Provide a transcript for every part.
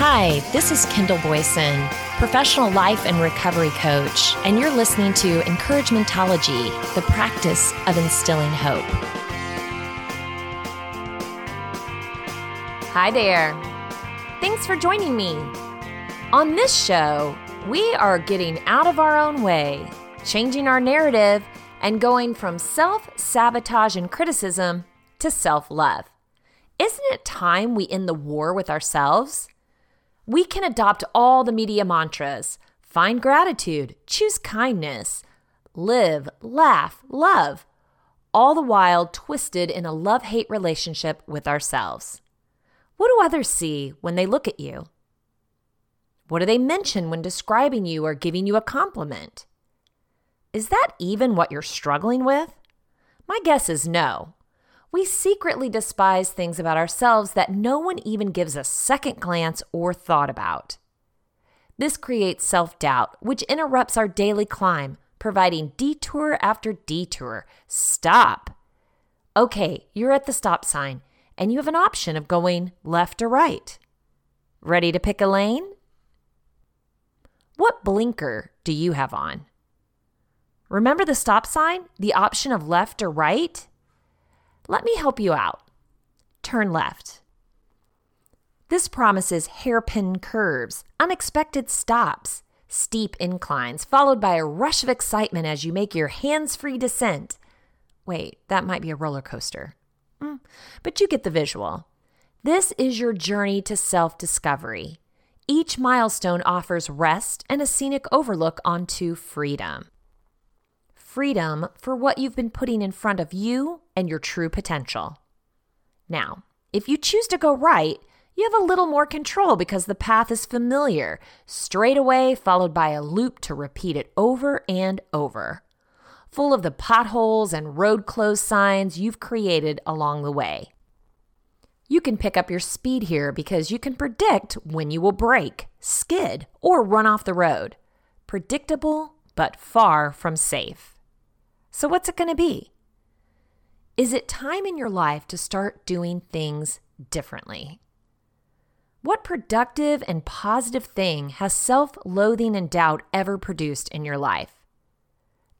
Hi, this is Kendall Boyson, professional life and recovery coach, and you're listening to Encouragementology, the practice of instilling hope. Hi there. Thanks for joining me. On this show, we are getting out of our own way, changing our narrative, and going from self sabotage and criticism to self love. Isn't it time we end the war with ourselves? We can adopt all the media mantras find gratitude, choose kindness, live, laugh, love, all the while twisted in a love hate relationship with ourselves. What do others see when they look at you? What do they mention when describing you or giving you a compliment? Is that even what you're struggling with? My guess is no. We secretly despise things about ourselves that no one even gives a second glance or thought about. This creates self doubt, which interrupts our daily climb, providing detour after detour. Stop. Okay, you're at the stop sign, and you have an option of going left or right. Ready to pick a lane? What blinker do you have on? Remember the stop sign? The option of left or right? Let me help you out. Turn left. This promises hairpin curves, unexpected stops, steep inclines, followed by a rush of excitement as you make your hands free descent. Wait, that might be a roller coaster. Mm, but you get the visual. This is your journey to self discovery. Each milestone offers rest and a scenic overlook onto freedom freedom for what you've been putting in front of you and your true potential. Now, if you choose to go right, you have a little more control because the path is familiar, straight away, followed by a loop to repeat it over and over, full of the potholes and road closed signs you've created along the way. You can pick up your speed here because you can predict when you will brake, skid, or run off the road. Predictable, but far from safe. So, what's it going to be? Is it time in your life to start doing things differently? What productive and positive thing has self loathing and doubt ever produced in your life?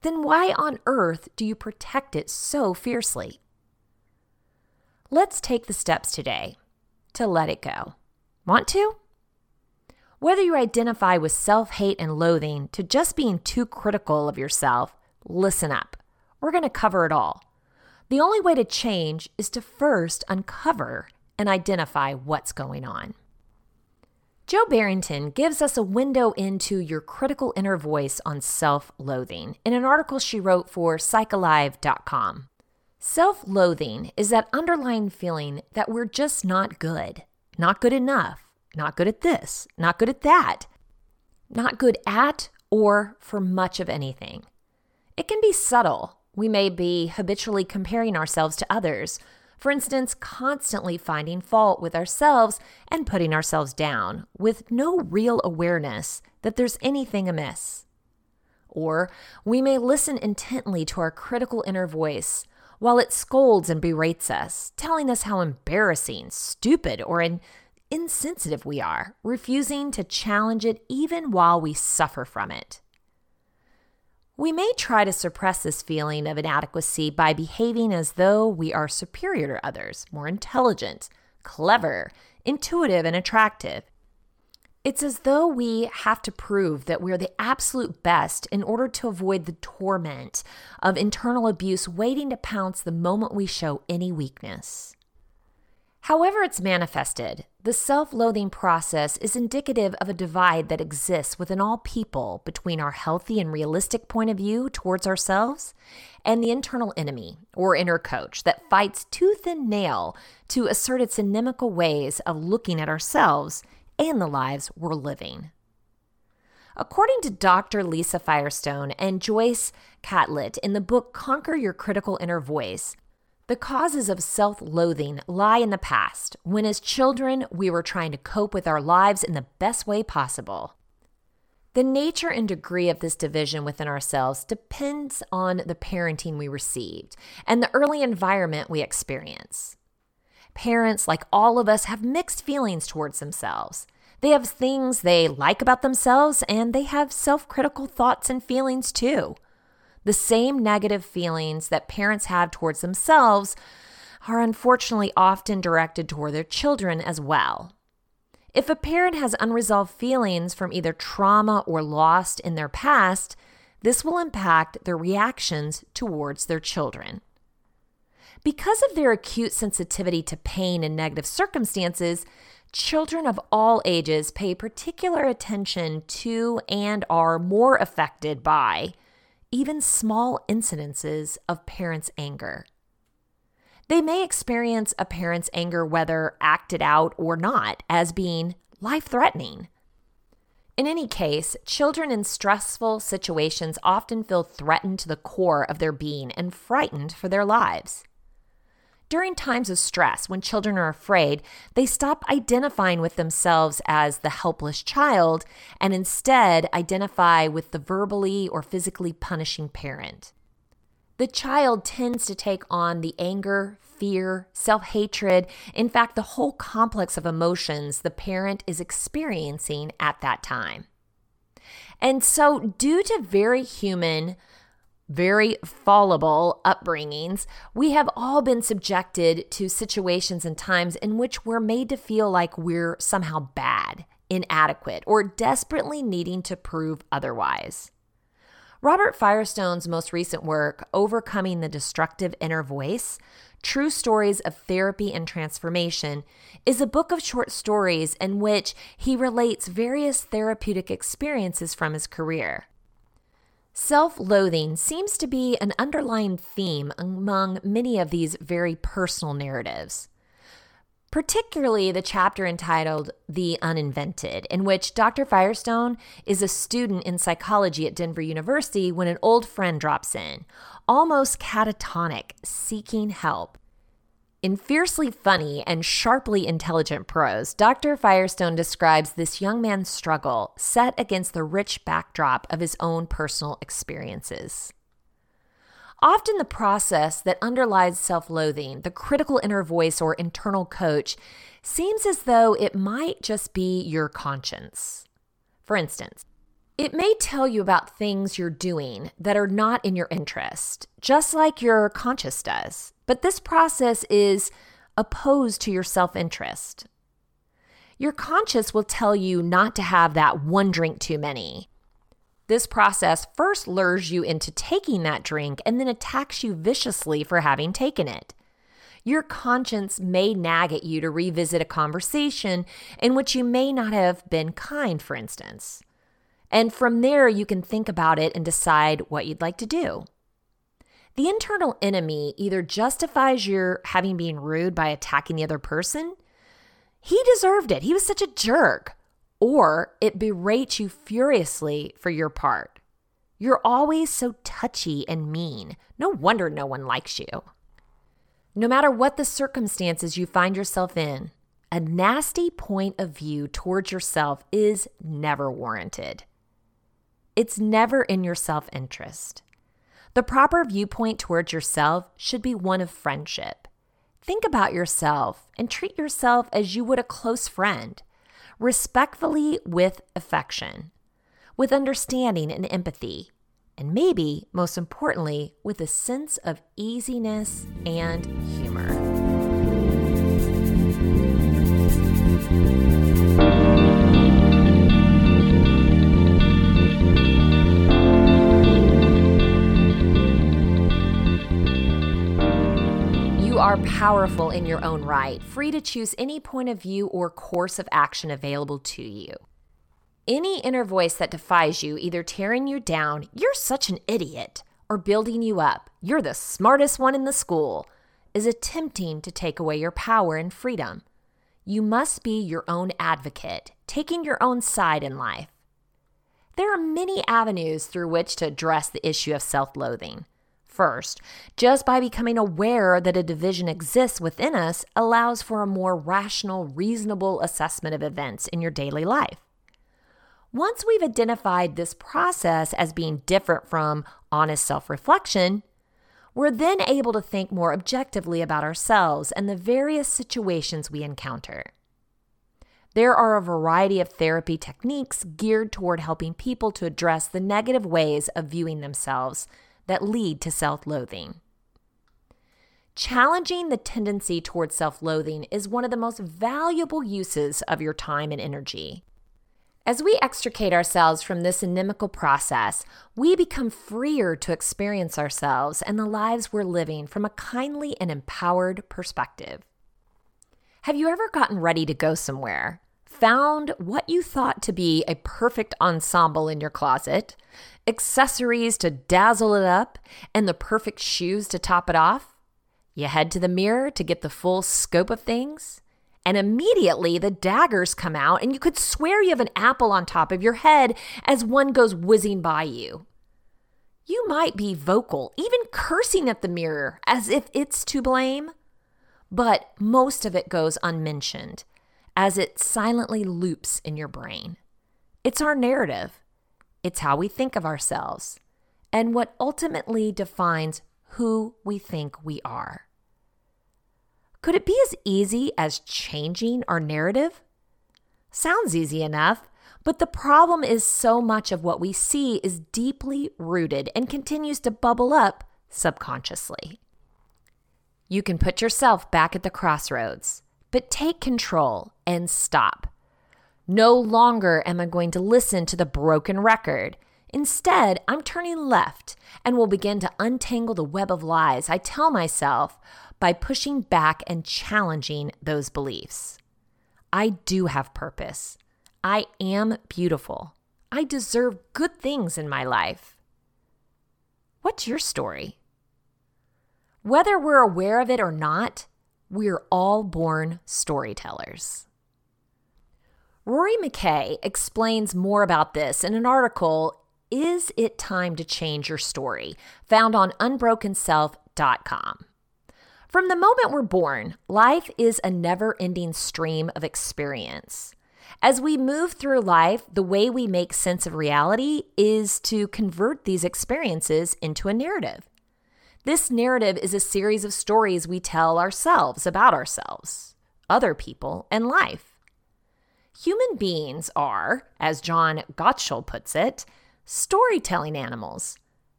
Then why on earth do you protect it so fiercely? Let's take the steps today to let it go. Want to? Whether you identify with self hate and loathing to just being too critical of yourself, listen up. We're going to cover it all. The only way to change is to first uncover and identify what's going on. Jo Barrington gives us a window into your critical inner voice on self loathing in an article she wrote for PsychAlive.com. Self loathing is that underlying feeling that we're just not good, not good enough, not good at this, not good at that, not good at or for much of anything. It can be subtle we may be habitually comparing ourselves to others. For instance, constantly finding fault with ourselves and putting ourselves down with no real awareness that there's anything amiss. Or we may listen intently to our critical inner voice while it scolds and berates us, telling us how embarrassing, stupid, or in- insensitive we are, refusing to challenge it even while we suffer from it. We may try to suppress this feeling of inadequacy by behaving as though we are superior to others, more intelligent, clever, intuitive, and attractive. It's as though we have to prove that we're the absolute best in order to avoid the torment of internal abuse waiting to pounce the moment we show any weakness. However, it's manifested, the self loathing process is indicative of a divide that exists within all people between our healthy and realistic point of view towards ourselves and the internal enemy or inner coach that fights tooth and nail to assert its inimical ways of looking at ourselves and the lives we're living. According to Dr. Lisa Firestone and Joyce Catlett in the book Conquer Your Critical Inner Voice, the causes of self loathing lie in the past, when as children we were trying to cope with our lives in the best way possible. The nature and degree of this division within ourselves depends on the parenting we received and the early environment we experience. Parents, like all of us, have mixed feelings towards themselves. They have things they like about themselves, and they have self critical thoughts and feelings too. The same negative feelings that parents have towards themselves are unfortunately often directed toward their children as well. If a parent has unresolved feelings from either trauma or loss in their past, this will impact their reactions towards their children. Because of their acute sensitivity to pain and negative circumstances, children of all ages pay particular attention to and are more affected by even small incidences of parents' anger. They may experience a parent's anger, whether acted out or not, as being life threatening. In any case, children in stressful situations often feel threatened to the core of their being and frightened for their lives. During times of stress, when children are afraid, they stop identifying with themselves as the helpless child and instead identify with the verbally or physically punishing parent. The child tends to take on the anger, fear, self hatred, in fact, the whole complex of emotions the parent is experiencing at that time. And so, due to very human, very fallible upbringings, we have all been subjected to situations and times in which we're made to feel like we're somehow bad, inadequate, or desperately needing to prove otherwise. Robert Firestone's most recent work, Overcoming the Destructive Inner Voice True Stories of Therapy and Transformation, is a book of short stories in which he relates various therapeutic experiences from his career. Self loathing seems to be an underlying theme among many of these very personal narratives. Particularly the chapter entitled The Uninvented, in which Dr. Firestone is a student in psychology at Denver University when an old friend drops in, almost catatonic, seeking help. In fiercely funny and sharply intelligent prose, Dr. Firestone describes this young man's struggle set against the rich backdrop of his own personal experiences. Often, the process that underlies self loathing, the critical inner voice or internal coach, seems as though it might just be your conscience. For instance, it may tell you about things you're doing that are not in your interest, just like your conscience does. But this process is opposed to your self interest. Your conscious will tell you not to have that one drink too many. This process first lures you into taking that drink and then attacks you viciously for having taken it. Your conscience may nag at you to revisit a conversation in which you may not have been kind, for instance. And from there, you can think about it and decide what you'd like to do. The internal enemy either justifies your having been rude by attacking the other person, he deserved it, he was such a jerk, or it berates you furiously for your part. You're always so touchy and mean. No wonder no one likes you. No matter what the circumstances you find yourself in, a nasty point of view towards yourself is never warranted. It's never in your self interest. The proper viewpoint towards yourself should be one of friendship. Think about yourself and treat yourself as you would a close friend, respectfully with affection, with understanding and empathy, and maybe, most importantly, with a sense of easiness and humor. Powerful in your own right, free to choose any point of view or course of action available to you. Any inner voice that defies you, either tearing you down, you're such an idiot, or building you up, you're the smartest one in the school, is attempting to take away your power and freedom. You must be your own advocate, taking your own side in life. There are many avenues through which to address the issue of self loathing. First, just by becoming aware that a division exists within us allows for a more rational, reasonable assessment of events in your daily life. Once we've identified this process as being different from honest self reflection, we're then able to think more objectively about ourselves and the various situations we encounter. There are a variety of therapy techniques geared toward helping people to address the negative ways of viewing themselves that lead to self loathing. Challenging the tendency towards self loathing is one of the most valuable uses of your time and energy. As we extricate ourselves from this inimical process, we become freer to experience ourselves and the lives we're living from a kindly and empowered perspective. Have you ever gotten ready to go somewhere, found what you thought to be a perfect ensemble in your closet, accessories to dazzle it up, and the perfect shoes to top it off? You head to the mirror to get the full scope of things? and immediately the daggers come out, and you could swear you have an apple on top of your head as one goes whizzing by you. You might be vocal, even cursing at the mirror as if it's to blame, but most of it goes unmentioned as it silently loops in your brain. It's our narrative, it's how we think of ourselves, and what ultimately defines who we think we are. Could it be as easy as changing our narrative? Sounds easy enough, but the problem is so much of what we see is deeply rooted and continues to bubble up subconsciously. You can put yourself back at the crossroads, but take control and stop. No longer am I going to listen to the broken record. Instead, I'm turning left and will begin to untangle the web of lies I tell myself by pushing back and challenging those beliefs. I do have purpose. I am beautiful. I deserve good things in my life. What's your story? Whether we're aware of it or not, we're all born storytellers. Rory Mackay explains more about this in an article, Is It Time to Change Your Story? found on unbrokenself.com. From the moment we're born, life is a never ending stream of experience. As we move through life, the way we make sense of reality is to convert these experiences into a narrative. This narrative is a series of stories we tell ourselves about ourselves, other people, and life. Human beings are, as John Gottschall puts it, storytelling animals.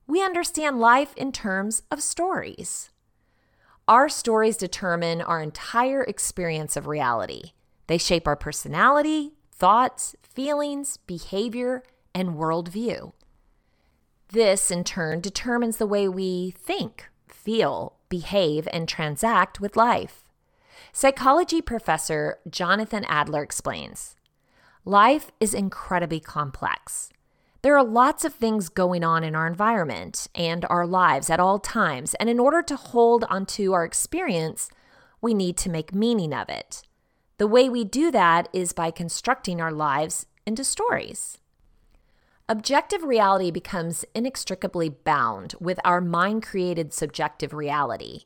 We understand life in terms of stories. Our stories determine our entire experience of reality. They shape our personality, thoughts, feelings, behavior, and worldview. This, in turn, determines the way we think, feel, behave, and transact with life. Psychology professor Jonathan Adler explains Life is incredibly complex. There are lots of things going on in our environment and our lives at all times, and in order to hold onto our experience, we need to make meaning of it. The way we do that is by constructing our lives into stories. Objective reality becomes inextricably bound with our mind created subjective reality.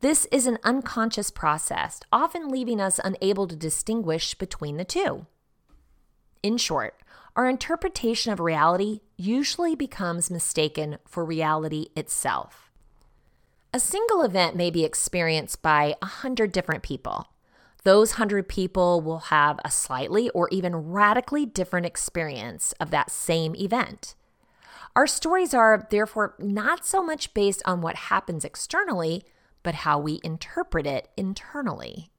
This is an unconscious process, often leaving us unable to distinguish between the two. In short, our interpretation of reality usually becomes mistaken for reality itself. A single event may be experienced by a hundred different people. Those hundred people will have a slightly or even radically different experience of that same event. Our stories are therefore not so much based on what happens externally, but how we interpret it internally.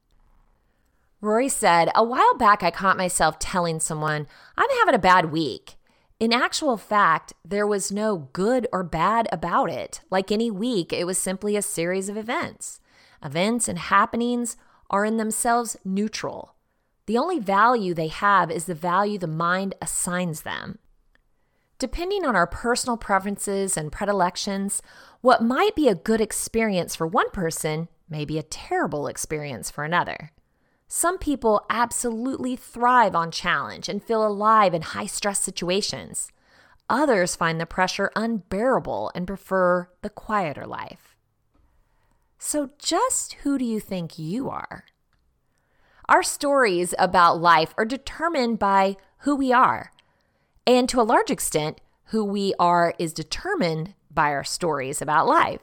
Rory said, A while back, I caught myself telling someone, I'm having a bad week. In actual fact, there was no good or bad about it. Like any week, it was simply a series of events. Events and happenings are in themselves neutral. The only value they have is the value the mind assigns them. Depending on our personal preferences and predilections, what might be a good experience for one person may be a terrible experience for another. Some people absolutely thrive on challenge and feel alive in high stress situations. Others find the pressure unbearable and prefer the quieter life. So, just who do you think you are? Our stories about life are determined by who we are. And to a large extent, who we are is determined by our stories about life.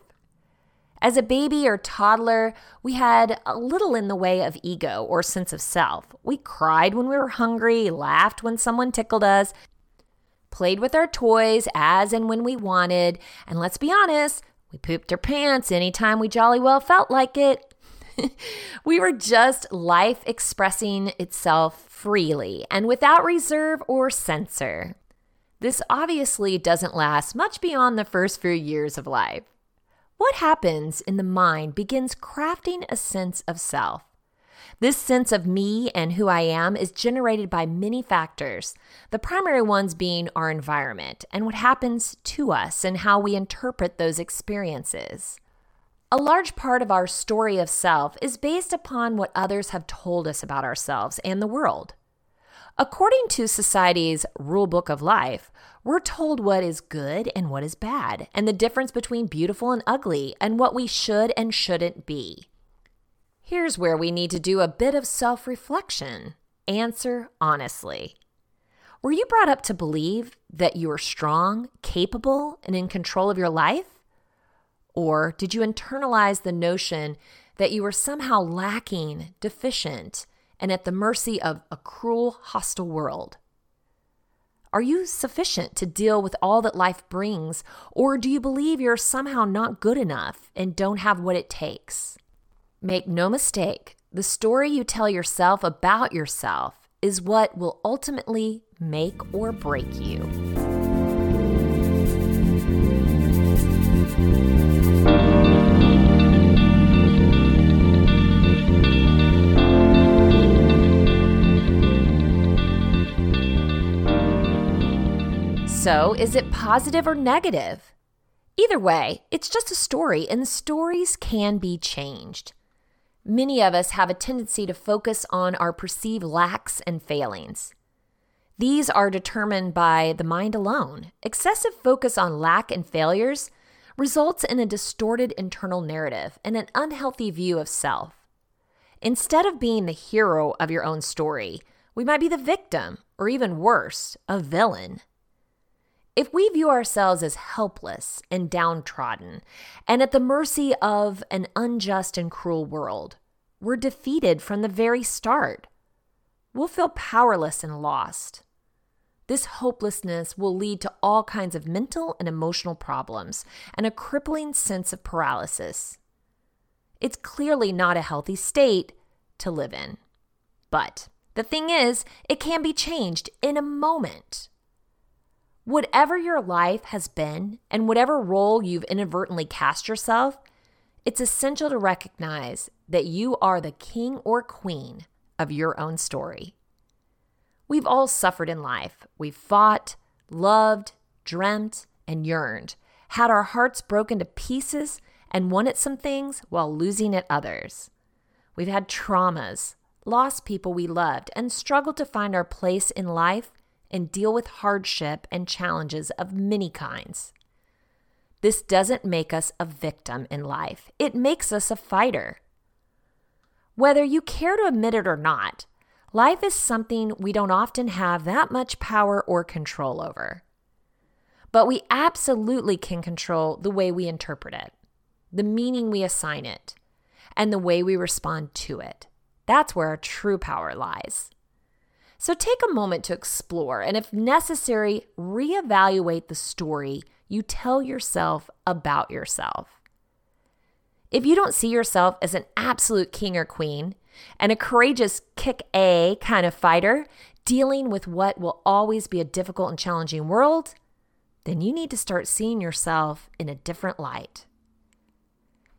As a baby or toddler, we had a little in the way of ego or sense of self. We cried when we were hungry, laughed when someone tickled us, played with our toys as and when we wanted, and let's be honest, we pooped our pants anytime we jolly well felt like it. we were just life expressing itself freely and without reserve or censor. This obviously doesn't last much beyond the first few years of life. What happens in the mind begins crafting a sense of self. This sense of me and who I am is generated by many factors, the primary ones being our environment and what happens to us and how we interpret those experiences. A large part of our story of self is based upon what others have told us about ourselves and the world. According to society's rule book of life, we're told what is good and what is bad, and the difference between beautiful and ugly, and what we should and shouldn't be. Here's where we need to do a bit of self reflection. Answer honestly. Were you brought up to believe that you are strong, capable, and in control of your life? Or did you internalize the notion that you were somehow lacking, deficient, and at the mercy of a cruel, hostile world? Are you sufficient to deal with all that life brings, or do you believe you're somehow not good enough and don't have what it takes? Make no mistake, the story you tell yourself about yourself is what will ultimately make or break you. So, is it positive or negative? Either way, it's just a story, and stories can be changed. Many of us have a tendency to focus on our perceived lacks and failings. These are determined by the mind alone. Excessive focus on lack and failures results in a distorted internal narrative and an unhealthy view of self. Instead of being the hero of your own story, we might be the victim, or even worse, a villain. If we view ourselves as helpless and downtrodden and at the mercy of an unjust and cruel world, we're defeated from the very start. We'll feel powerless and lost. This hopelessness will lead to all kinds of mental and emotional problems and a crippling sense of paralysis. It's clearly not a healthy state to live in. But the thing is, it can be changed in a moment. Whatever your life has been and whatever role you've inadvertently cast yourself, it's essential to recognize that you are the king or queen of your own story. We've all suffered in life. We've fought, loved, dreamt, and yearned, had our hearts broken to pieces, and won at some things while losing at others. We've had traumas, lost people we loved, and struggled to find our place in life and deal with hardship and challenges of many kinds. This doesn't make us a victim in life, it makes us a fighter. Whether you care to admit it or not, life is something we don't often have that much power or control over. But we absolutely can control the way we interpret it, the meaning we assign it, and the way we respond to it. That's where our true power lies. So take a moment to explore and, if necessary, reevaluate the story you tell yourself about yourself. If you don't see yourself as an absolute king or queen and a courageous kick A kind of fighter dealing with what will always be a difficult and challenging world, then you need to start seeing yourself in a different light.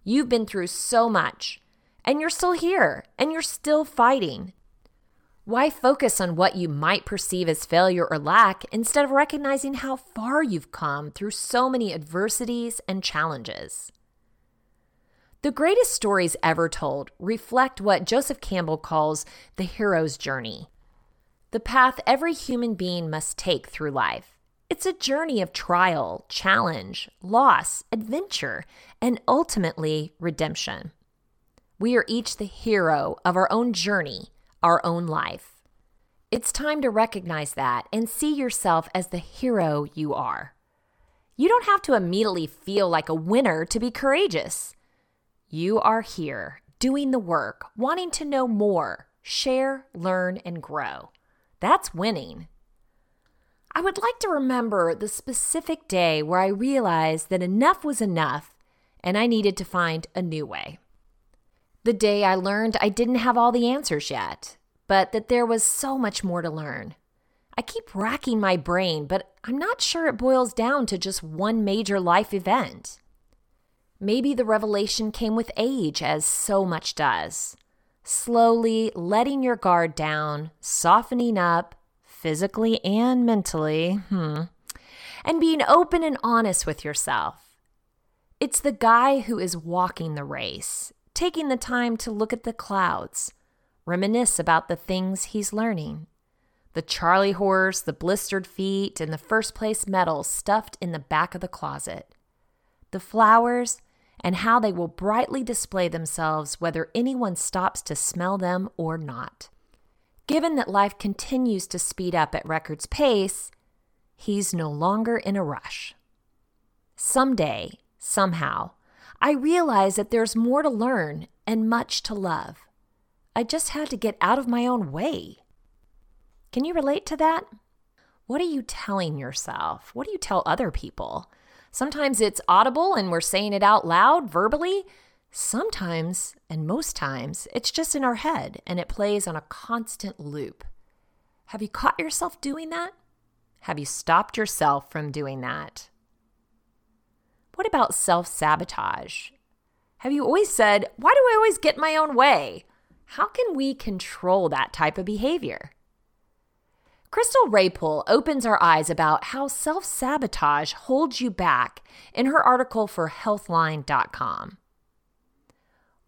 You've been through so much, and you're still here, and you're still fighting. Why focus on what you might perceive as failure or lack instead of recognizing how far you've come through so many adversities and challenges? The greatest stories ever told reflect what Joseph Campbell calls the hero's journey the path every human being must take through life. It's a journey of trial, challenge, loss, adventure, and ultimately redemption. We are each the hero of our own journey our own life. It's time to recognize that and see yourself as the hero you are. You don't have to immediately feel like a winner to be courageous. You are here, doing the work, wanting to know more, share, learn, and grow. That's winning. I would like to remember the specific day where I realized that enough was enough and I needed to find a new way. The day I learned I didn't have all the answers yet, but that there was so much more to learn. I keep racking my brain, but I'm not sure it boils down to just one major life event. Maybe the revelation came with age, as so much does. Slowly letting your guard down, softening up, physically and mentally, hmm, and being open and honest with yourself. It's the guy who is walking the race, taking the time to look at the clouds, reminisce about the things he's learning. The Charlie horse, the blistered feet, and the first place medals stuffed in the back of the closet. The flowers, and how they will brightly display themselves whether anyone stops to smell them or not. Given that life continues to speed up at Record's pace, he's no longer in a rush. Someday, somehow, I realize that there's more to learn and much to love. I just had to get out of my own way. Can you relate to that? What are you telling yourself? What do you tell other people? Sometimes it's audible and we're saying it out loud verbally, Sometimes, and most times, it's just in our head and it plays on a constant loop. Have you caught yourself doing that? Have you stopped yourself from doing that? What about self sabotage? Have you always said, Why do I always get my own way? How can we control that type of behavior? Crystal Raypole opens our eyes about how self sabotage holds you back in her article for Healthline.com.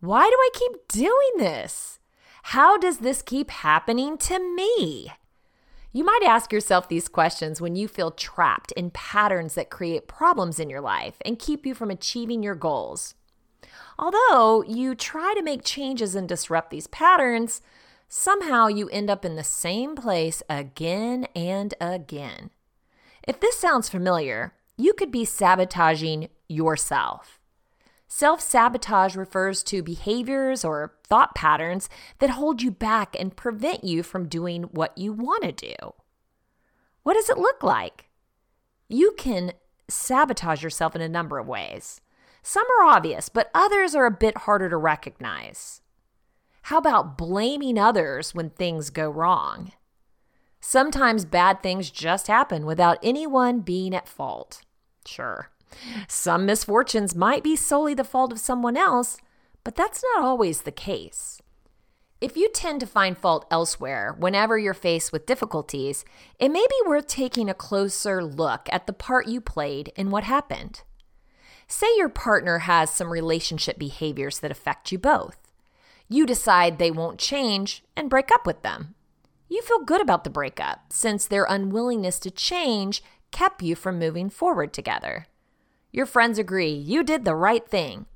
Why do I keep doing this? How does this keep happening to me? You might ask yourself these questions when you feel trapped in patterns that create problems in your life and keep you from achieving your goals. Although you try to make changes and disrupt these patterns, somehow you end up in the same place again and again. If this sounds familiar, you could be sabotaging yourself. Self sabotage refers to behaviors or thought patterns that hold you back and prevent you from doing what you want to do. What does it look like? You can sabotage yourself in a number of ways. Some are obvious, but others are a bit harder to recognize. How about blaming others when things go wrong? Sometimes bad things just happen without anyone being at fault. Sure. Some misfortunes might be solely the fault of someone else, but that's not always the case. If you tend to find fault elsewhere whenever you're faced with difficulties, it may be worth taking a closer look at the part you played in what happened. Say your partner has some relationship behaviors that affect you both. You decide they won't change and break up with them. You feel good about the breakup since their unwillingness to change kept you from moving forward together. Your friends agree you did the right thing.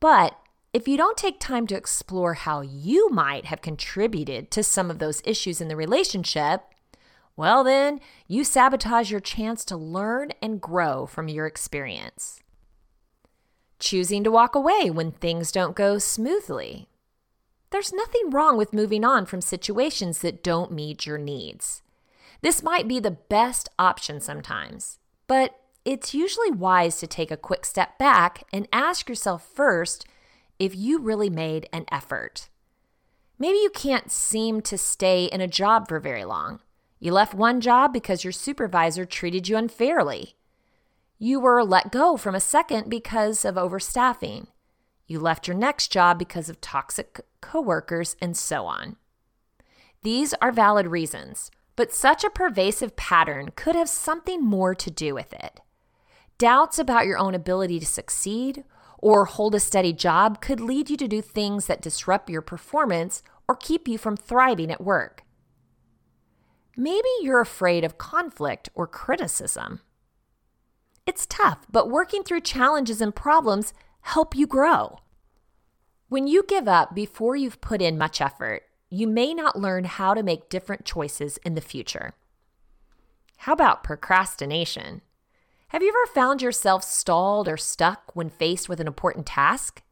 But if you don't take time to explore how you might have contributed to some of those issues in the relationship, well, then you sabotage your chance to learn and grow from your experience. Choosing to walk away when things don't go smoothly. There's nothing wrong with moving on from situations that don't meet your needs. This might be the best option sometimes, but it's usually wise to take a quick step back and ask yourself first if you really made an effort. Maybe you can't seem to stay in a job for very long. You left one job because your supervisor treated you unfairly. You were let go from a second because of overstaffing. You left your next job because of toxic coworkers and so on. These are valid reasons, but such a pervasive pattern could have something more to do with it. Doubts about your own ability to succeed or hold a steady job could lead you to do things that disrupt your performance or keep you from thriving at work. Maybe you're afraid of conflict or criticism. It's tough, but working through challenges and problems help you grow. When you give up before you've put in much effort, you may not learn how to make different choices in the future. How about procrastination? Have you ever found yourself stalled or stuck when faced with an important task?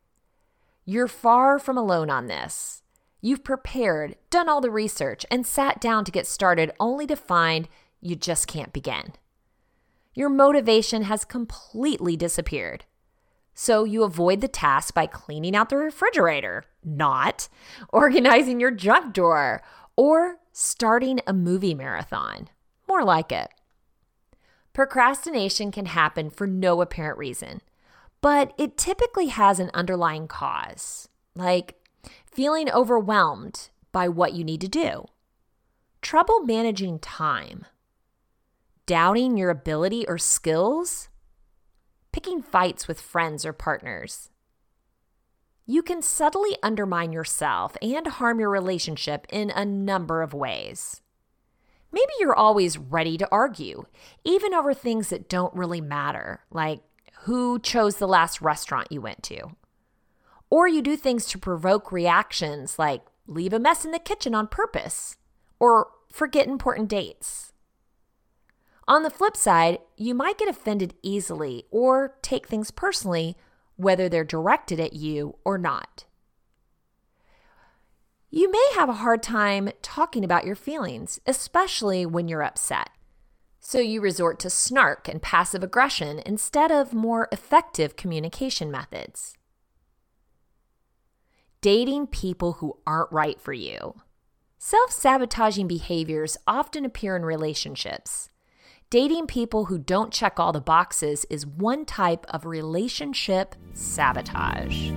You're far from alone on this. You've prepared, done all the research, and sat down to get started only to find you just can't begin. Your motivation has completely disappeared. So you avoid the task by cleaning out the refrigerator, not organizing your junk drawer, or starting a movie marathon. More like it. Procrastination can happen for no apparent reason, but it typically has an underlying cause, like feeling overwhelmed by what you need to do, trouble managing time, doubting your ability or skills, picking fights with friends or partners. You can subtly undermine yourself and harm your relationship in a number of ways. Maybe you're always ready to argue, even over things that don't really matter, like who chose the last restaurant you went to. Or you do things to provoke reactions, like leave a mess in the kitchen on purpose, or forget important dates. On the flip side, you might get offended easily or take things personally, whether they're directed at you or not. You may have a hard time talking about your feelings, especially when you're upset. So you resort to snark and passive aggression instead of more effective communication methods. Dating people who aren't right for you. Self sabotaging behaviors often appear in relationships. Dating people who don't check all the boxes is one type of relationship sabotage.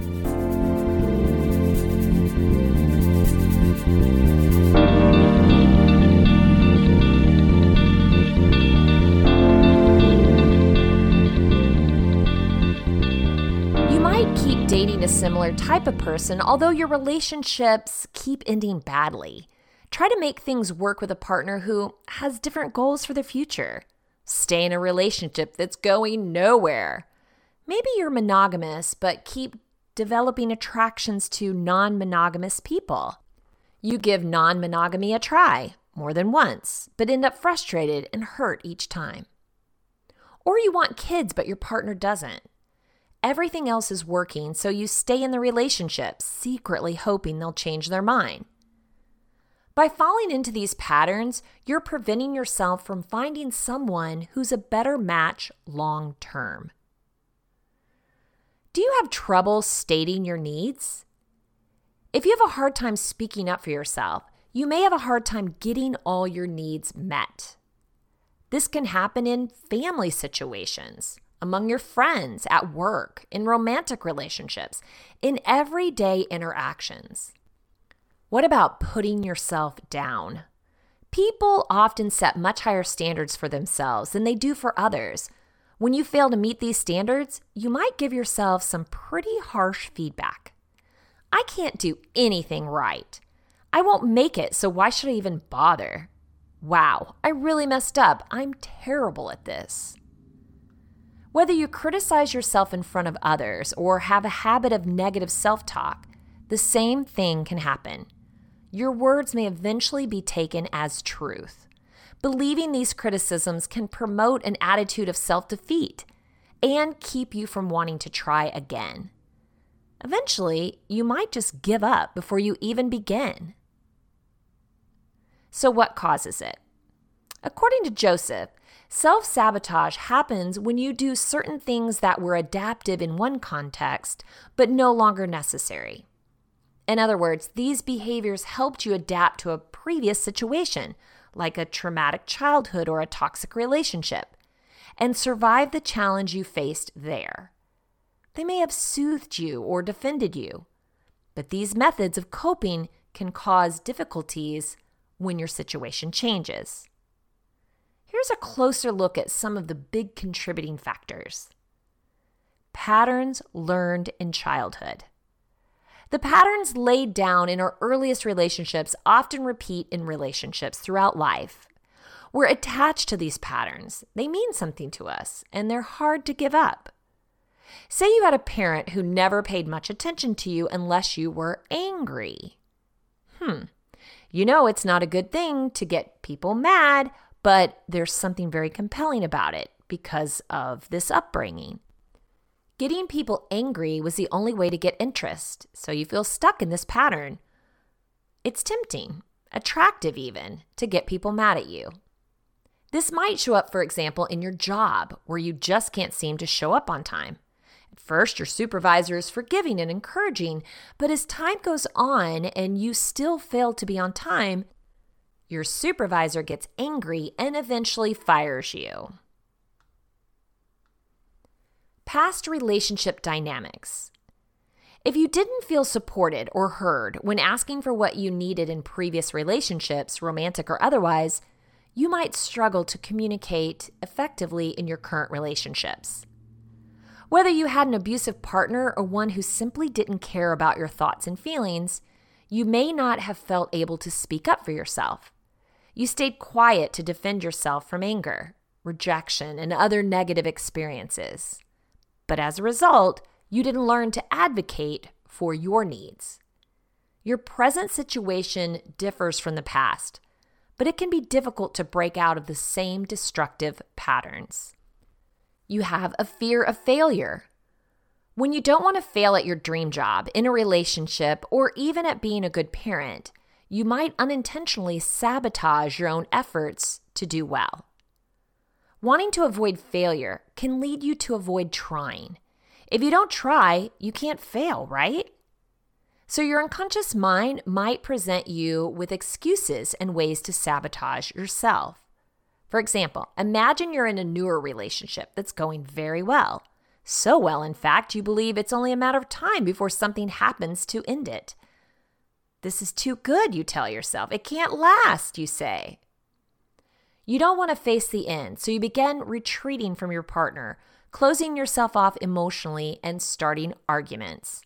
You might keep dating a similar type of person, although your relationships keep ending badly. Try to make things work with a partner who has different goals for the future. Stay in a relationship that's going nowhere. Maybe you're monogamous, but keep developing attractions to non monogamous people. You give non monogamy a try more than once, but end up frustrated and hurt each time. Or you want kids, but your partner doesn't. Everything else is working, so you stay in the relationship, secretly hoping they'll change their mind. By falling into these patterns, you're preventing yourself from finding someone who's a better match long term. Do you have trouble stating your needs? If you have a hard time speaking up for yourself, you may have a hard time getting all your needs met. This can happen in family situations among your friends, at work, in romantic relationships, in everyday interactions. What about putting yourself down? People often set much higher standards for themselves than they do for others. When you fail to meet these standards, you might give yourself some pretty harsh feedback. I can't do anything right. I won't make it, so why should I even bother? Wow, I really messed up. I'm terrible at this. Whether you criticize yourself in front of others or have a habit of negative self talk, the same thing can happen. Your words may eventually be taken as truth. Believing these criticisms can promote an attitude of self defeat and keep you from wanting to try again. Eventually, you might just give up before you even begin. So, what causes it? According to Joseph, Self sabotage happens when you do certain things that were adaptive in one context, but no longer necessary. In other words, these behaviors helped you adapt to a previous situation, like a traumatic childhood or a toxic relationship, and survive the challenge you faced there. They may have soothed you or defended you, but these methods of coping can cause difficulties when your situation changes. Here's a closer look at some of the big contributing factors. Patterns learned in childhood. The patterns laid down in our earliest relationships often repeat in relationships throughout life. We're attached to these patterns. They mean something to us, and they're hard to give up. Say you had a parent who never paid much attention to you unless you were angry. Hmm. You know it's not a good thing to get people mad but there's something very compelling about it because of this upbringing. Getting people angry was the only way to get interest, so you feel stuck in this pattern. It's tempting, attractive even, to get people mad at you. This might show up, for example, in your job where you just can't seem to show up on time. At first, your supervisor is forgiving and encouraging, but as time goes on and you still fail to be on time, your supervisor gets angry and eventually fires you. Past relationship dynamics. If you didn't feel supported or heard when asking for what you needed in previous relationships, romantic or otherwise, you might struggle to communicate effectively in your current relationships. Whether you had an abusive partner or one who simply didn't care about your thoughts and feelings, you may not have felt able to speak up for yourself. You stayed quiet to defend yourself from anger, rejection, and other negative experiences. But as a result, you didn't learn to advocate for your needs. Your present situation differs from the past, but it can be difficult to break out of the same destructive patterns. You have a fear of failure. When you don't want to fail at your dream job, in a relationship, or even at being a good parent, you might unintentionally sabotage your own efforts to do well. Wanting to avoid failure can lead you to avoid trying. If you don't try, you can't fail, right? So, your unconscious mind might present you with excuses and ways to sabotage yourself. For example, imagine you're in a newer relationship that's going very well. So well, in fact, you believe it's only a matter of time before something happens to end it. This is too good, you tell yourself. It can't last, you say. You don't want to face the end, so you begin retreating from your partner, closing yourself off emotionally, and starting arguments.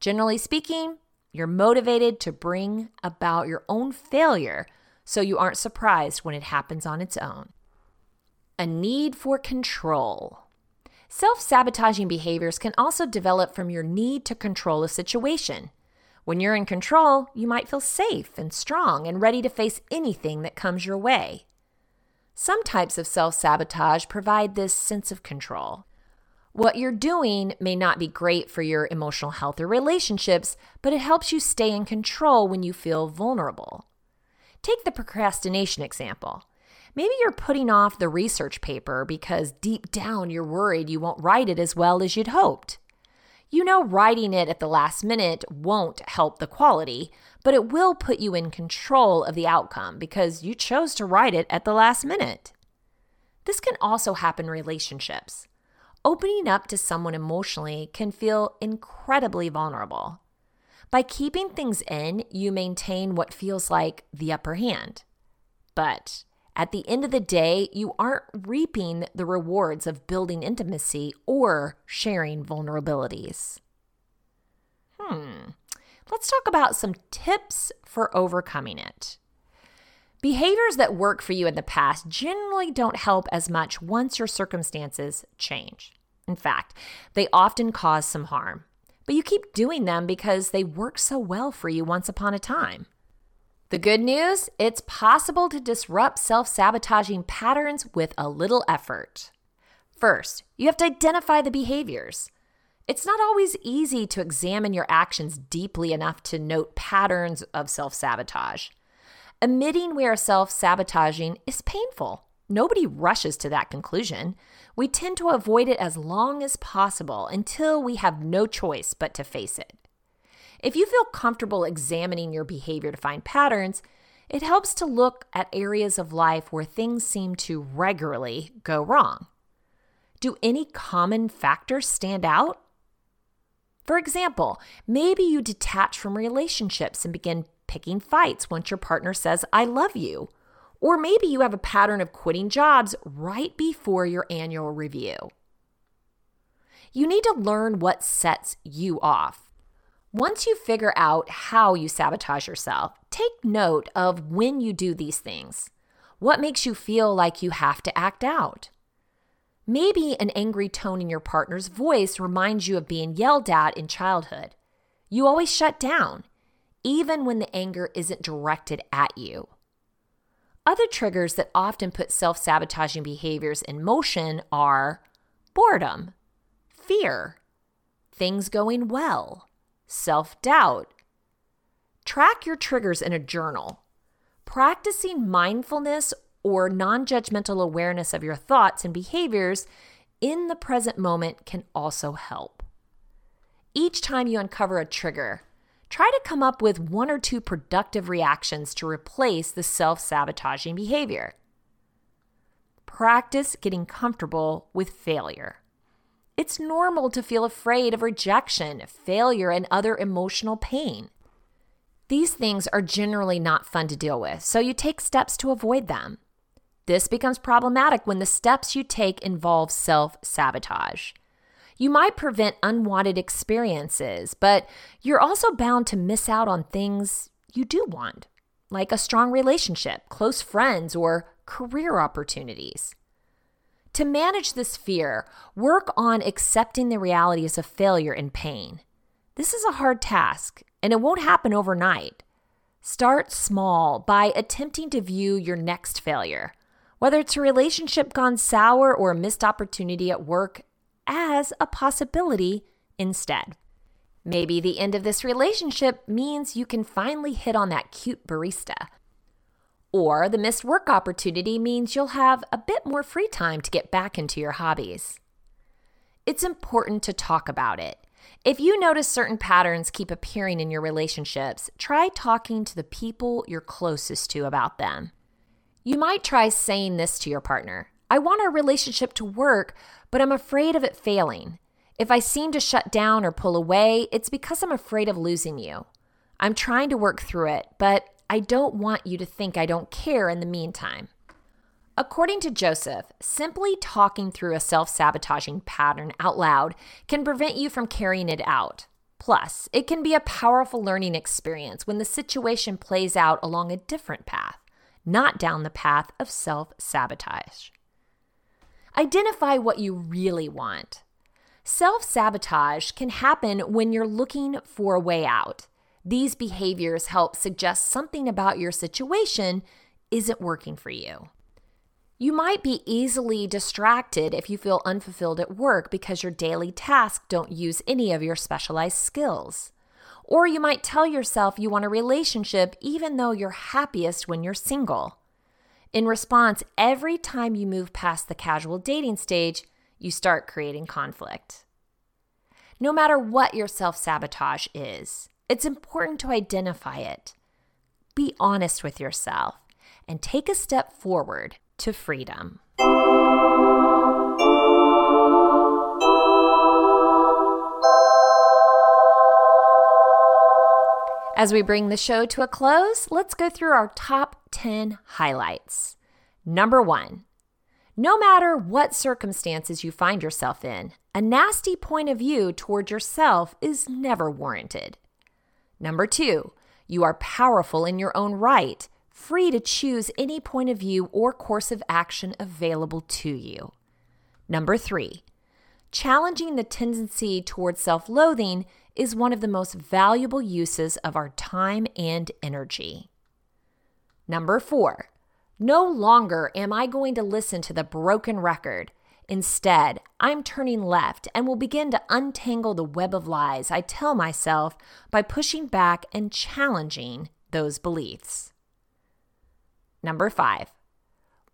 Generally speaking, you're motivated to bring about your own failure so you aren't surprised when it happens on its own. A need for control. Self sabotaging behaviors can also develop from your need to control a situation. When you're in control, you might feel safe and strong and ready to face anything that comes your way. Some types of self sabotage provide this sense of control. What you're doing may not be great for your emotional health or relationships, but it helps you stay in control when you feel vulnerable. Take the procrastination example. Maybe you're putting off the research paper because deep down you're worried you won't write it as well as you'd hoped. You know, writing it at the last minute won't help the quality, but it will put you in control of the outcome because you chose to write it at the last minute. This can also happen in relationships. Opening up to someone emotionally can feel incredibly vulnerable. By keeping things in, you maintain what feels like the upper hand. But at the end of the day, you aren't reaping the rewards of building intimacy or sharing vulnerabilities. Hmm, let's talk about some tips for overcoming it. Behaviors that work for you in the past generally don't help as much once your circumstances change. In fact, they often cause some harm, but you keep doing them because they work so well for you once upon a time. The good news it's possible to disrupt self sabotaging patterns with a little effort. First, you have to identify the behaviors. It's not always easy to examine your actions deeply enough to note patterns of self sabotage. Admitting we are self sabotaging is painful. Nobody rushes to that conclusion. We tend to avoid it as long as possible until we have no choice but to face it. If you feel comfortable examining your behavior to find patterns, it helps to look at areas of life where things seem to regularly go wrong. Do any common factors stand out? For example, maybe you detach from relationships and begin picking fights once your partner says, I love you. Or maybe you have a pattern of quitting jobs right before your annual review. You need to learn what sets you off. Once you figure out how you sabotage yourself, take note of when you do these things. What makes you feel like you have to act out? Maybe an angry tone in your partner's voice reminds you of being yelled at in childhood. You always shut down, even when the anger isn't directed at you. Other triggers that often put self sabotaging behaviors in motion are boredom, fear, things going well, self doubt. Track your triggers in a journal. Practicing mindfulness or non judgmental awareness of your thoughts and behaviors in the present moment can also help. Each time you uncover a trigger, try to come up with one or two productive reactions to replace the self sabotaging behavior. Practice getting comfortable with failure. It's normal to feel afraid of rejection, failure, and other emotional pain. These things are generally not fun to deal with, so you take steps to avoid them. This becomes problematic when the steps you take involve self sabotage. You might prevent unwanted experiences, but you're also bound to miss out on things you do want, like a strong relationship, close friends, or career opportunities. To manage this fear, work on accepting the realities of failure and pain. This is a hard task, and it won't happen overnight. Start small by attempting to view your next failure, whether it's a relationship gone sour or a missed opportunity at work, as a possibility instead. Maybe the end of this relationship means you can finally hit on that cute barista or the missed work opportunity means you'll have a bit more free time to get back into your hobbies. It's important to talk about it. If you notice certain patterns keep appearing in your relationships, try talking to the people you're closest to about them. You might try saying this to your partner I want our relationship to work, but I'm afraid of it failing. If I seem to shut down or pull away, it's because I'm afraid of losing you. I'm trying to work through it, but I don't want you to think I don't care in the meantime. According to Joseph, simply talking through a self sabotaging pattern out loud can prevent you from carrying it out. Plus, it can be a powerful learning experience when the situation plays out along a different path, not down the path of self sabotage. Identify what you really want. Self sabotage can happen when you're looking for a way out. These behaviors help suggest something about your situation isn't working for you. You might be easily distracted if you feel unfulfilled at work because your daily tasks don't use any of your specialized skills. Or you might tell yourself you want a relationship even though you're happiest when you're single. In response, every time you move past the casual dating stage, you start creating conflict. No matter what your self sabotage is, it's important to identify it. Be honest with yourself and take a step forward to freedom. As we bring the show to a close, let's go through our top 10 highlights. Number one, no matter what circumstances you find yourself in, a nasty point of view toward yourself is never warranted. Number two, you are powerful in your own right, free to choose any point of view or course of action available to you. Number three, challenging the tendency towards self loathing is one of the most valuable uses of our time and energy. Number four, no longer am I going to listen to the broken record Instead, I'm turning left and will begin to untangle the web of lies I tell myself by pushing back and challenging those beliefs. Number five,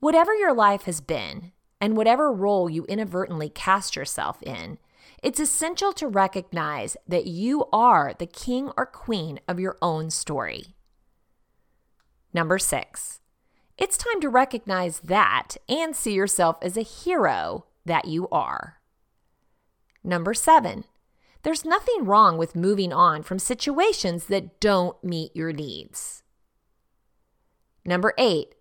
whatever your life has been, and whatever role you inadvertently cast yourself in, it's essential to recognize that you are the king or queen of your own story. Number six, it's time to recognize that and see yourself as a hero that you are. Number seven, there's nothing wrong with moving on from situations that don't meet your needs. Number eight,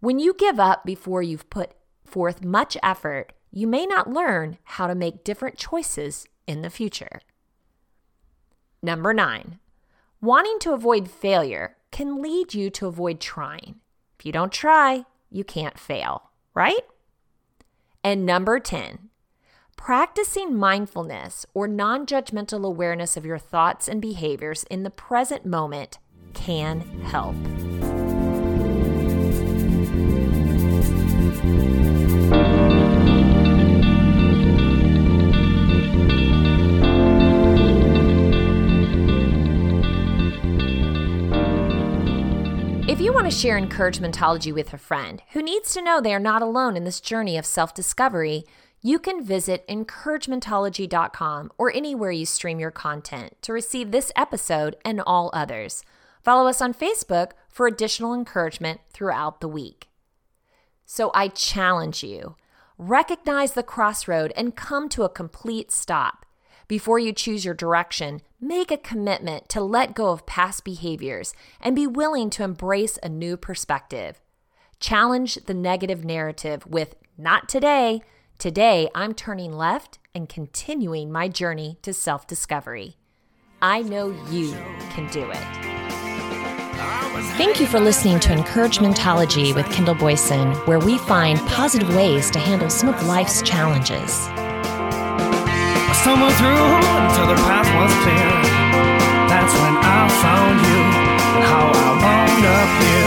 when you give up before you've put forth much effort, you may not learn how to make different choices in the future. Number nine, wanting to avoid failure can lead you to avoid trying. If you don't try, you can't fail, right? And number 10, practicing mindfulness or non judgmental awareness of your thoughts and behaviors in the present moment can help. To share encouragementology with a friend who needs to know they are not alone in this journey of self discovery, you can visit encouragementology.com or anywhere you stream your content to receive this episode and all others. Follow us on Facebook for additional encouragement throughout the week. So I challenge you recognize the crossroad and come to a complete stop. Before you choose your direction, make a commitment to let go of past behaviors and be willing to embrace a new perspective. Challenge the negative narrative with, not today. Today, I'm turning left and continuing my journey to self discovery. I know you can do it. Thank you for listening to Encouragementology with Kendall Boyson, where we find positive ways to handle some of life's challenges. Stumbled through until the path was clear. That's when I found you and how I wound up here.